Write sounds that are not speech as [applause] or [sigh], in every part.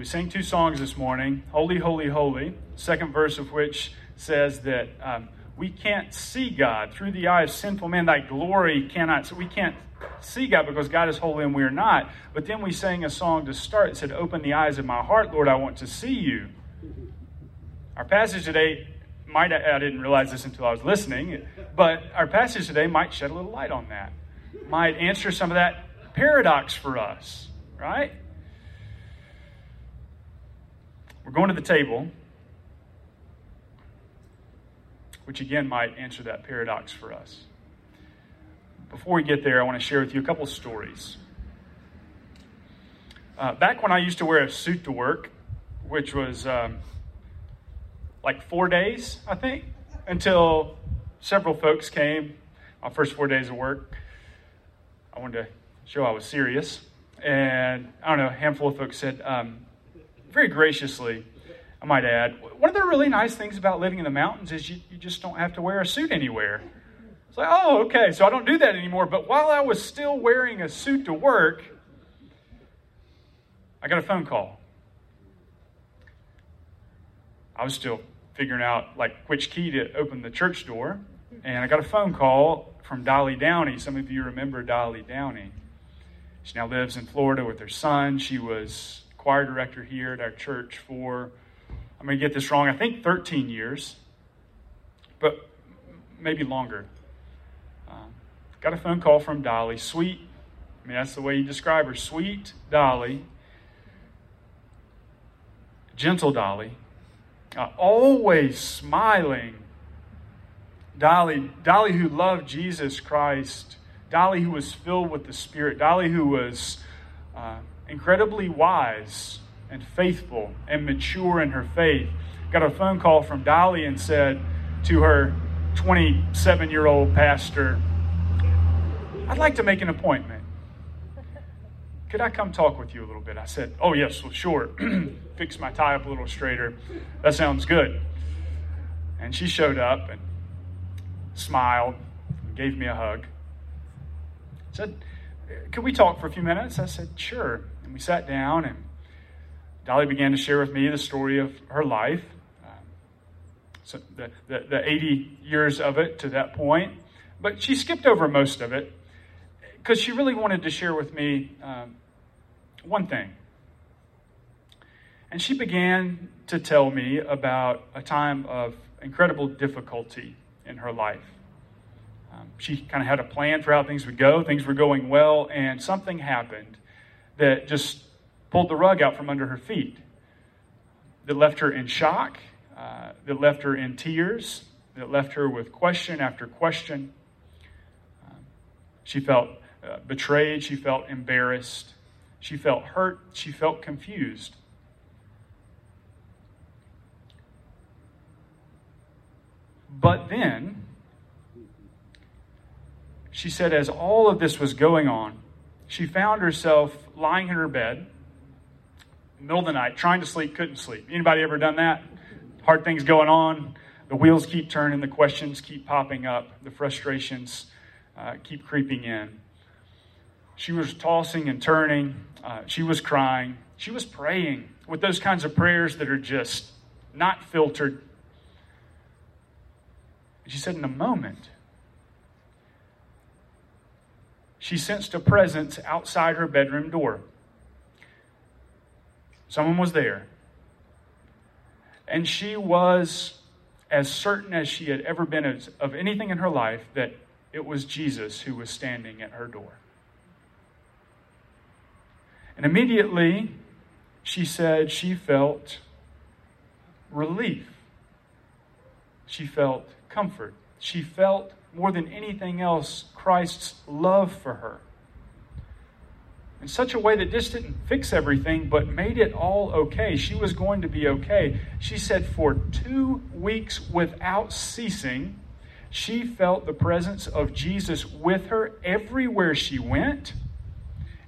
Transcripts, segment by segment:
we sang two songs this morning Holy, Holy, Holy, second verse of which says that um, we can't see God through the eye of sinful man. Thy glory cannot, so we can't see God because God is holy and we are not. But then we sang a song to start that said, Open the eyes of my heart, Lord, I want to see you. Our passage today might, I didn't realize this until I was listening, but our passage today might shed a little light on that, might answer some of that paradox for us, right? We're going to the table, which again might answer that paradox for us. Before we get there, I want to share with you a couple stories. Uh, back when I used to wear a suit to work, which was um, like four days, I think, until several folks came. My first four days of work, I wanted to show I was serious. And I don't know, a handful of folks said, um, very graciously, I might add, one of the really nice things about living in the mountains is you, you just don't have to wear a suit anywhere. It's like, oh, okay, so I don't do that anymore. But while I was still wearing a suit to work, I got a phone call. I was still figuring out like which key to open the church door, and I got a phone call from Dolly Downey. Some of you remember Dolly Downey. She now lives in Florida with her son. She was choir director here at our church for, I'm going to get this wrong, I think 13 years, but maybe longer. Um, got a phone call from Dolly. Sweet, I mean, that's the way you describe her. Sweet Dolly, gentle Dolly, uh, always smiling. Dolly, Dolly who loved Jesus Christ, Dolly who was filled with the Spirit, Dolly who was uh, incredibly wise and faithful and mature in her faith. Got a phone call from Dolly and said to her 27 year old pastor, I'd like to make an appointment. Could I come talk with you a little bit? I said, Oh, yes, well, sure. [clears throat] Fix my tie up a little straighter. That sounds good. And she showed up and smiled and gave me a hug. Said, Could we talk for a few minutes? I said, Sure. And we sat down, and Dolly began to share with me the story of her life. Um, so the, the, the 80 years of it to that point. But she skipped over most of it because she really wanted to share with me um, one thing. And she began to tell me about a time of incredible difficulty in her life. Um, she kind of had a plan for how things would go. Things were going well, and something happened that just pulled the rug out from under her feet, that left her in shock, uh, that left her in tears, that left her with question after question. Um, she felt uh, betrayed, she felt embarrassed, she felt hurt, she felt confused. But then, she said, as all of this was going on, she found herself lying in her bed, middle of the night, trying to sleep, couldn't sleep. Anybody ever done that? Hard things going on, the wheels keep turning, the questions keep popping up, the frustrations uh, keep creeping in. She was tossing and turning. Uh, she was crying. She was praying with those kinds of prayers that are just not filtered. She said, in a moment, she sensed a presence outside her bedroom door. Someone was there. And she was as certain as she had ever been of anything in her life that it was Jesus who was standing at her door. And immediately, she said she felt relief. She felt comfort. She felt, more than anything else, Christ's love for her. In such a way that just didn't fix everything, but made it all okay. She was going to be okay. She said, for two weeks without ceasing, she felt the presence of Jesus with her everywhere she went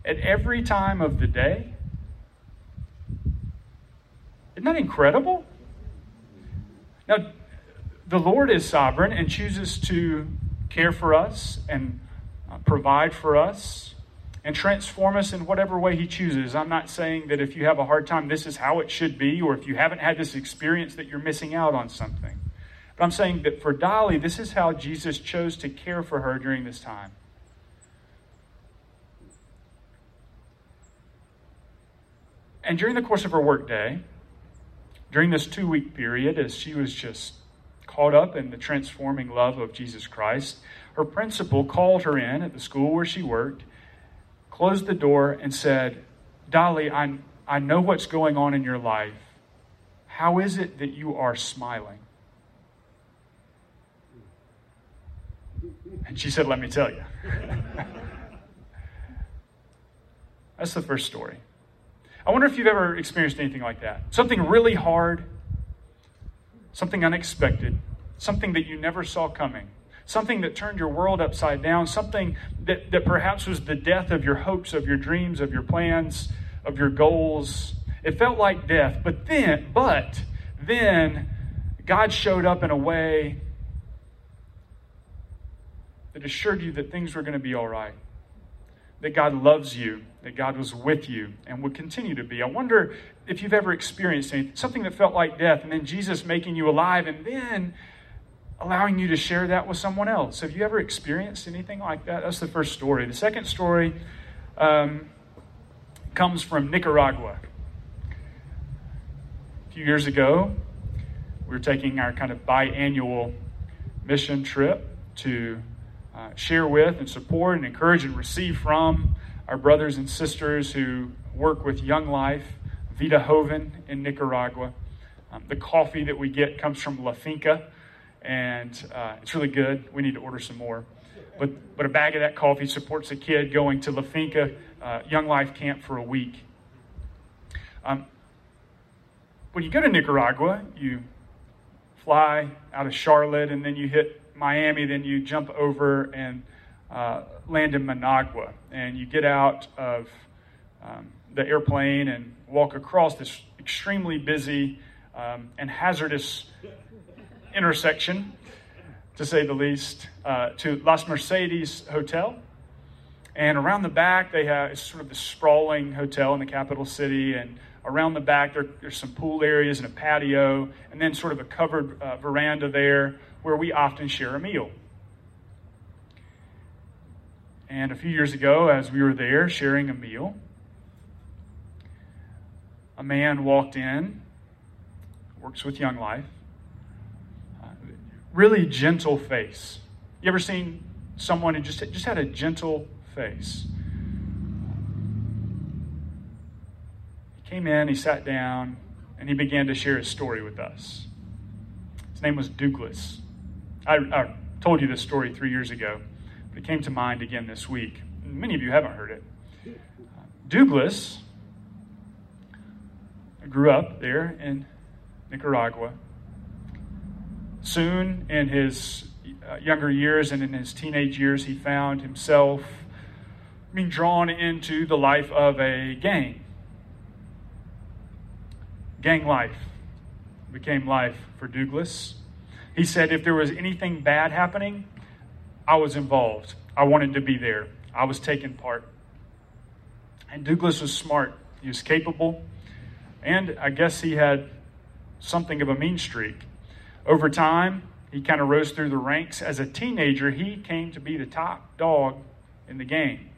at every time of the day? Isn't that incredible? Now, the Lord is sovereign and chooses to care for us and uh, provide for us and transform us in whatever way He chooses. I'm not saying that if you have a hard time, this is how it should be, or if you haven't had this experience, that you're missing out on something. But I'm saying that for Dolly, this is how Jesus chose to care for her during this time. And during the course of her workday, during this two week period, as she was just caught up in the transforming love of Jesus Christ, her principal called her in at the school where she worked, closed the door, and said, Dolly, I, I know what's going on in your life. How is it that you are smiling? And she said, Let me tell you. [laughs] That's the first story. I wonder if you've ever experienced anything like that. Something really hard, something unexpected, something that you never saw coming, something that turned your world upside down, something that, that perhaps was the death of your hopes, of your dreams, of your plans, of your goals. It felt like death. But then, but then God showed up in a way that assured you that things were going to be all right that God loves you, that God was with you, and would continue to be. I wonder if you've ever experienced anything, something that felt like death, and then Jesus making you alive, and then allowing you to share that with someone else. Have you ever experienced anything like that? That's the first story. The second story um, comes from Nicaragua. A few years ago, we were taking our kind of biannual mission trip to uh, share with and support and encourage and receive from our brothers and sisters who work with Young Life, Vida Joven in Nicaragua. Um, the coffee that we get comes from La Finca, and uh, it's really good. We need to order some more. But, but a bag of that coffee supports a kid going to La Finca uh, Young Life Camp for a week. Um, when you go to Nicaragua, you fly out of Charlotte and then you hit Miami, then you jump over and uh, land in Managua. And you get out of um, the airplane and walk across this extremely busy um, and hazardous intersection, to say the least, uh, to Las Mercedes Hotel. And around the back, they have it's sort of the sprawling hotel in the capital city. And around the back, there, there's some pool areas and a patio, and then sort of a covered uh, veranda there where we often share a meal. And a few years ago, as we were there sharing a meal, a man walked in, works with Young Life, uh, really gentle face. You ever seen someone who just, just had a gentle face? He came in, he sat down, and he began to share his story with us. His name was Douglas. I, I told you this story three years ago, it came to mind again this week. Many of you haven't heard it. Douglas grew up there in Nicaragua. Soon, in his uh, younger years and in his teenage years, he found himself being drawn into the life of a gang. Gang life became life for Douglas. He said if there was anything bad happening, I was involved. I wanted to be there. I was taking part. And Douglas was smart. He was capable. And I guess he had something of a mean streak. Over time, he kind of rose through the ranks. As a teenager, he came to be the top dog in the game,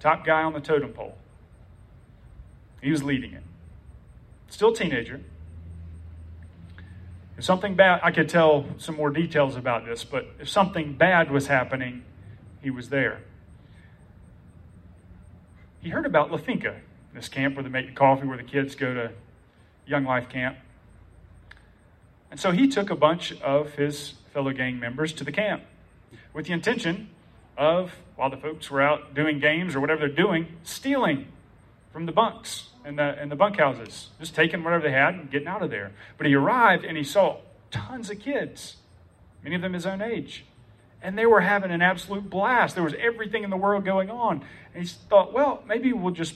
top guy on the totem pole. He was leading it. Still teenager, if something bad, I could tell some more details about this, but if something bad was happening, he was there. He heard about La Finca, this camp where they make the coffee, where the kids go to Young Life Camp. And so he took a bunch of his fellow gang members to the camp with the intention of, while the folks were out doing games or whatever they're doing, stealing from the bunks in the, in the bunkhouses, just taking whatever they had and getting out of there. But he arrived and he saw tons of kids, many of them his own age. And they were having an absolute blast. There was everything in the world going on. And he thought, well, maybe we'll just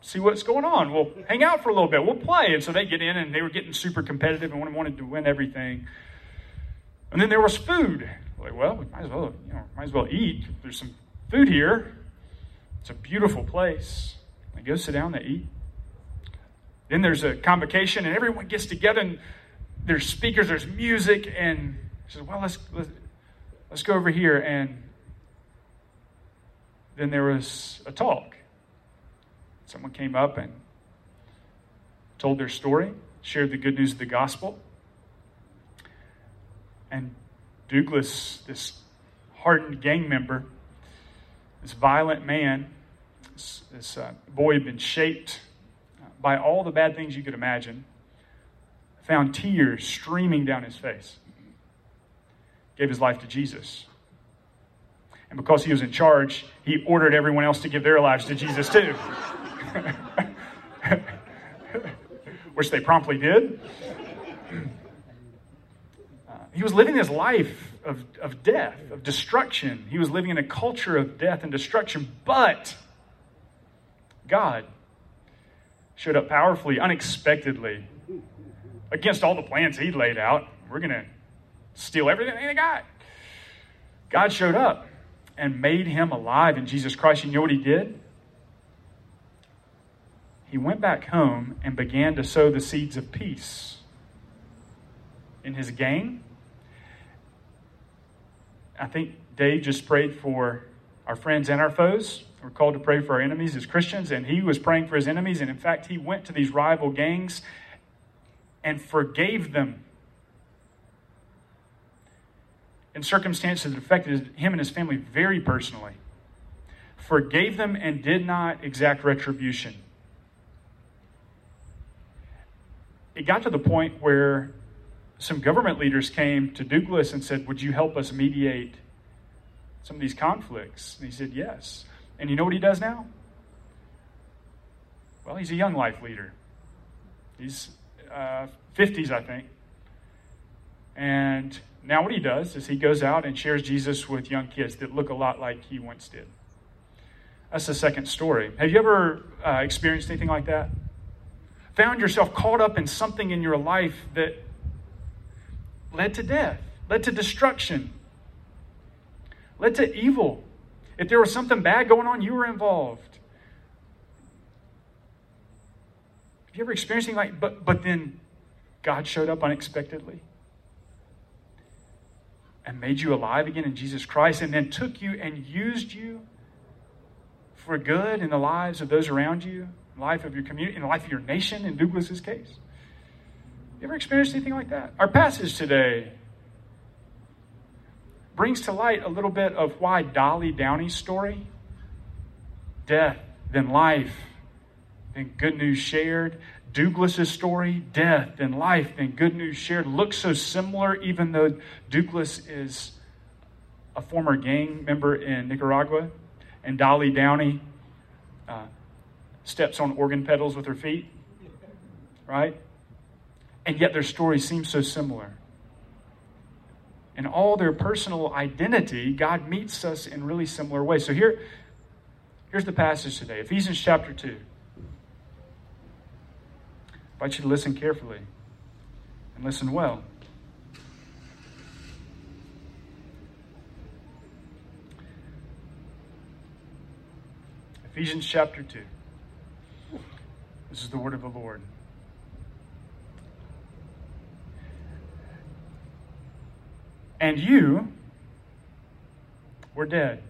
see what's going on. We'll hang out for a little bit. We'll play. And so they get in and they were getting super competitive and wanted to win everything. And then there was food. Like, well, we might as well, you know, might as well eat. There's some food here. It's a beautiful place. They go sit down, they eat. Then there's a convocation, and everyone gets together, and there's speakers, there's music, and says, "Well, let's let's, let's go over here." And then there was a talk. Someone came up and told their story, shared the good news of the gospel. And Douglas, this hardened gang member, this violent man, this, this uh, boy had been shaped by all the bad things you could imagine, found tears streaming down his face, gave his life to Jesus. And because he was in charge, he ordered everyone else to give their lives to Jesus too. [laughs] Which they promptly did. Uh, he was living his life of, of death, of destruction. He was living in a culture of death and destruction, but God showed up powerfully, unexpectedly, against all the plans he'd laid out. We're going to steal everything they got. God showed up and made him alive in Jesus Christ. You know what he did? He went back home and began to sow the seeds of peace in his gang. I think Dave just prayed for our friends and our foes. We're called to pray for our enemies as Christians, and he was praying for his enemies. And in fact, he went to these rival gangs and forgave them in circumstances that affected him and his family very personally. Forgave them and did not exact retribution. it got to the point where some government leaders came to Douglas and said, Would you help us mediate some of these conflicts? And he said, Yes. And you know what he does now? Well, he's a young life leader. He's uh, 50s, I think. And now what he does is he goes out and shares Jesus with young kids that look a lot like he once did. That's the second story. Have you ever uh, experienced anything like that? found yourself caught up in something in your life that led to death, led to destruction, led to evil. If there was something bad going on, you were involved. Have you ever experienced anything like but but then God showed up unexpectedly and made you alive again in Jesus Christ and then took you and used you for good in the lives of those around you? life of your community, in the life of your nation, in Douglas's case. You ever experienced anything like that? Our passage today brings to light a little bit of why Dolly Downey's story, death, then life, then good news shared, Douglas's story, death, then life, then good news shared, looks so similar, even though Douglas is a former gang member in Nicaragua, and Dolly Downey uh, steps on organ pedals with her feet, right? And yet their stories seem so similar. In all their personal identity, God meets us in really similar ways. So here, here's the passage today Ephesians chapter 2. I invite you to listen carefully and listen well. Ephesians chapter 2. This is the word of the Lord. And you were dead.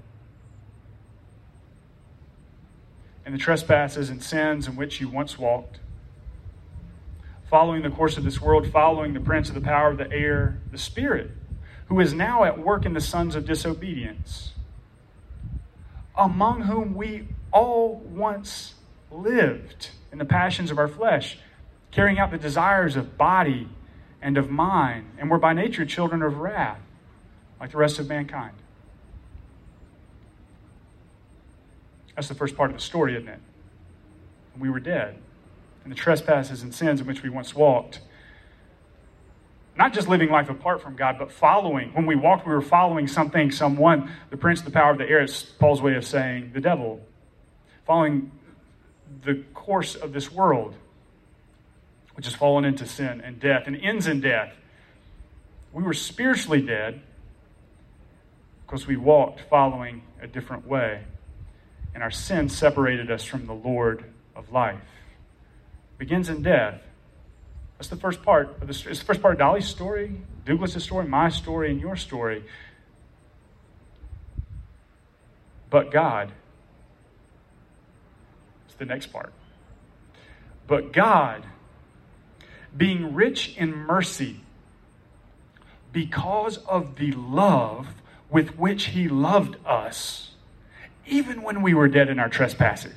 in the trespasses and sins in which you once walked, following the course of this world, following the prince of the power of the air, the Spirit, who is now at work in the sons of disobedience, among whom we all once lived in the passions of our flesh, carrying out the desires of body and of mind, and we're by nature children of wrath, like the rest of mankind. That's the first part of the story, isn't it? We were dead in the trespasses and sins in which we once walked. Not just living life apart from God, but following. When we walked, we were following something, someone, the prince of the power of the air, is Paul's way of saying the devil. Following the course of this world, which has fallen into sin and death and ends in death. We were spiritually dead because we walked following a different way. and our sin separated us from the Lord of life. Begins in death. That's the first part of the It's the first part of Dolly's story, Douglas's story, my story, and your story. But God. It's the next part. But God, being rich in mercy, because of the love with which He loved us, even when we were dead in our trespasses,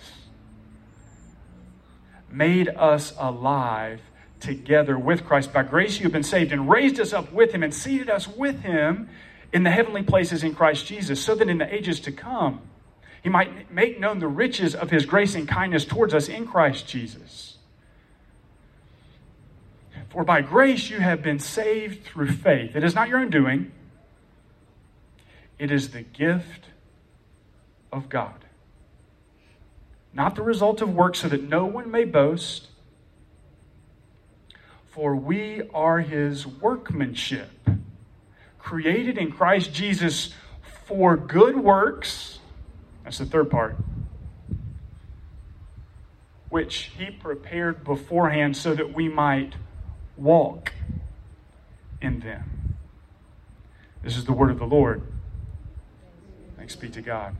made us alive together with Christ. By grace you have been saved, and raised us up with Him, and seated us with Him in the heavenly places in Christ Jesus, so that in the ages to come He might make known the riches of His grace and kindness towards us in Christ Jesus. For by grace you have been saved through faith. It is not your own doing, it is the gift of God. Not the result of works, so that no one may boast. For we are his workmanship, created in Christ Jesus for good works. That's the third part. Which he prepared beforehand so that we might walk in them. This is the word of the Lord. Thanks be to God.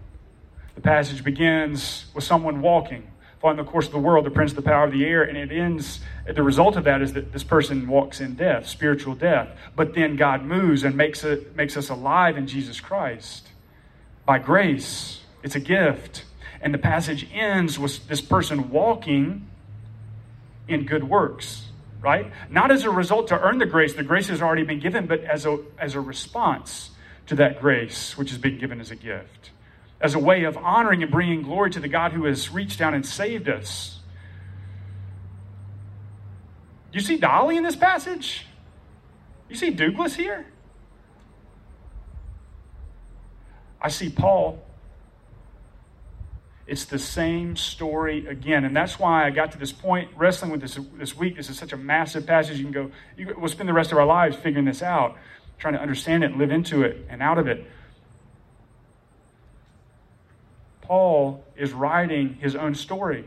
The passage begins with someone walking, following the course of the world, the prince of the power of the air, and it ends, the result of that is that this person walks in death, spiritual death. But then God moves and makes, it, makes us alive in Jesus Christ. By grace, it's a gift. And the passage ends with this person walking in good works right? Not as a result to earn the grace, the grace has already been given, but as a, as a response to that grace which has been given as a gift, as a way of honoring and bringing glory to the God who has reached down and saved us. You see Dolly in this passage? You see Douglas here? I see Paul it's the same story again. And that's why I got to this point wrestling with this this week. This is such a massive passage. You can go, you, we'll spend the rest of our lives figuring this out, trying to understand it, and live into it, and out of it. Paul is writing his own story.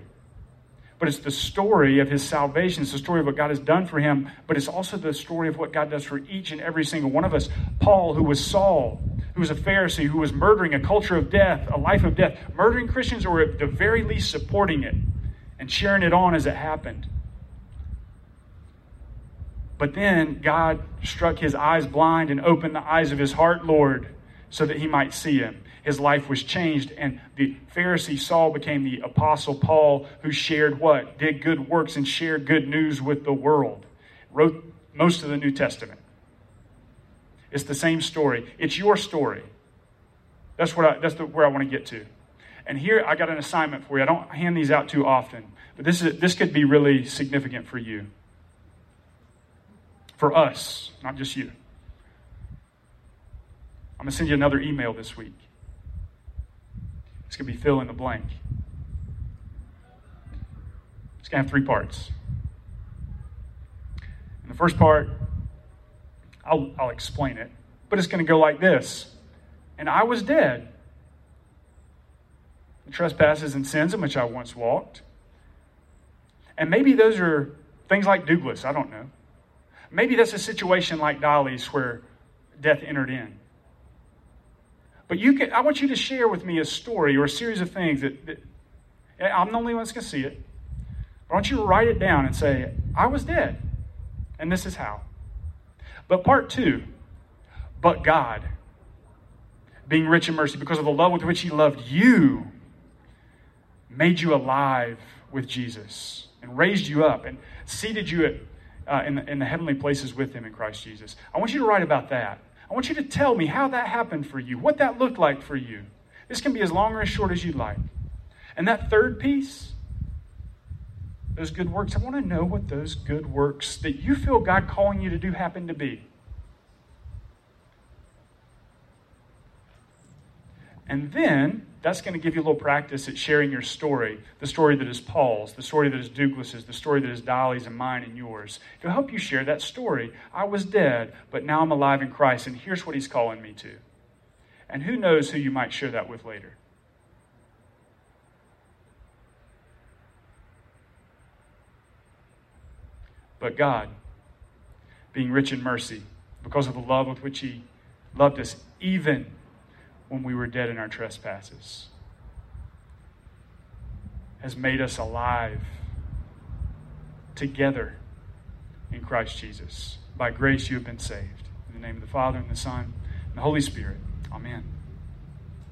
But it's the story of his salvation. It's the story of what God has done for him, but it's also the story of what God does for each and every single one of us. Paul, who was Saul, who was a Pharisee, who was murdering a culture of death, a life of death, murdering Christians, or at the very least supporting it and cheering it on as it happened. But then God struck his eyes blind and opened the eyes of his heart, Lord, so that he might see him. His life was changed, and the Pharisee Saul became the Apostle Paul, who shared what? Did good works and shared good news with the world. Wrote most of the New Testament. It's the same story. It's your story. That's what I, that's the, where I want to get to. And here I got an assignment for you. I don't hand these out too often, but this is this could be really significant for you. For us, not just you. I'm going to send you another email this week. It's going to be fill in the blank. It's going to have three parts. In the first part, I'll, I'll explain it. But it's going to go like this And I was dead. The trespasses and sins in which I once walked. And maybe those are things like Douglas, I don't know. Maybe that's a situation like Dolly's where death entered in. But you can, I want you to share with me a story or a series of things that, that I'm the only one that's going to see it. I want you to write it down and say, I was dead, and this is how. But part two, but God, being rich in mercy because of the love with which He loved you, made you alive with Jesus and raised you up and seated you at, uh, in, in the heavenly places with Him in Christ Jesus. I want you to write about that. I want you to tell me how that happened for you, what that looked like for you. This can be as long or as short as you'd like. And that third piece, those good works. I want to know what those good works that you feel God calling you to do happen to be. And then that's going to give you a little practice at sharing your story the story that is Paul's, the story that is Douglas's, the story that is Dolly's and mine and yours. It'll help you share that story. I was dead, but now I'm alive in Christ, and here's what he's calling me to. And who knows who you might share that with later. But God, being rich in mercy, because of the love with which He loved us, even when we were dead in our trespasses, has made us alive together in Christ Jesus. By grace you have been saved. In the name of the Father, and the Son, and the Holy Spirit. Amen.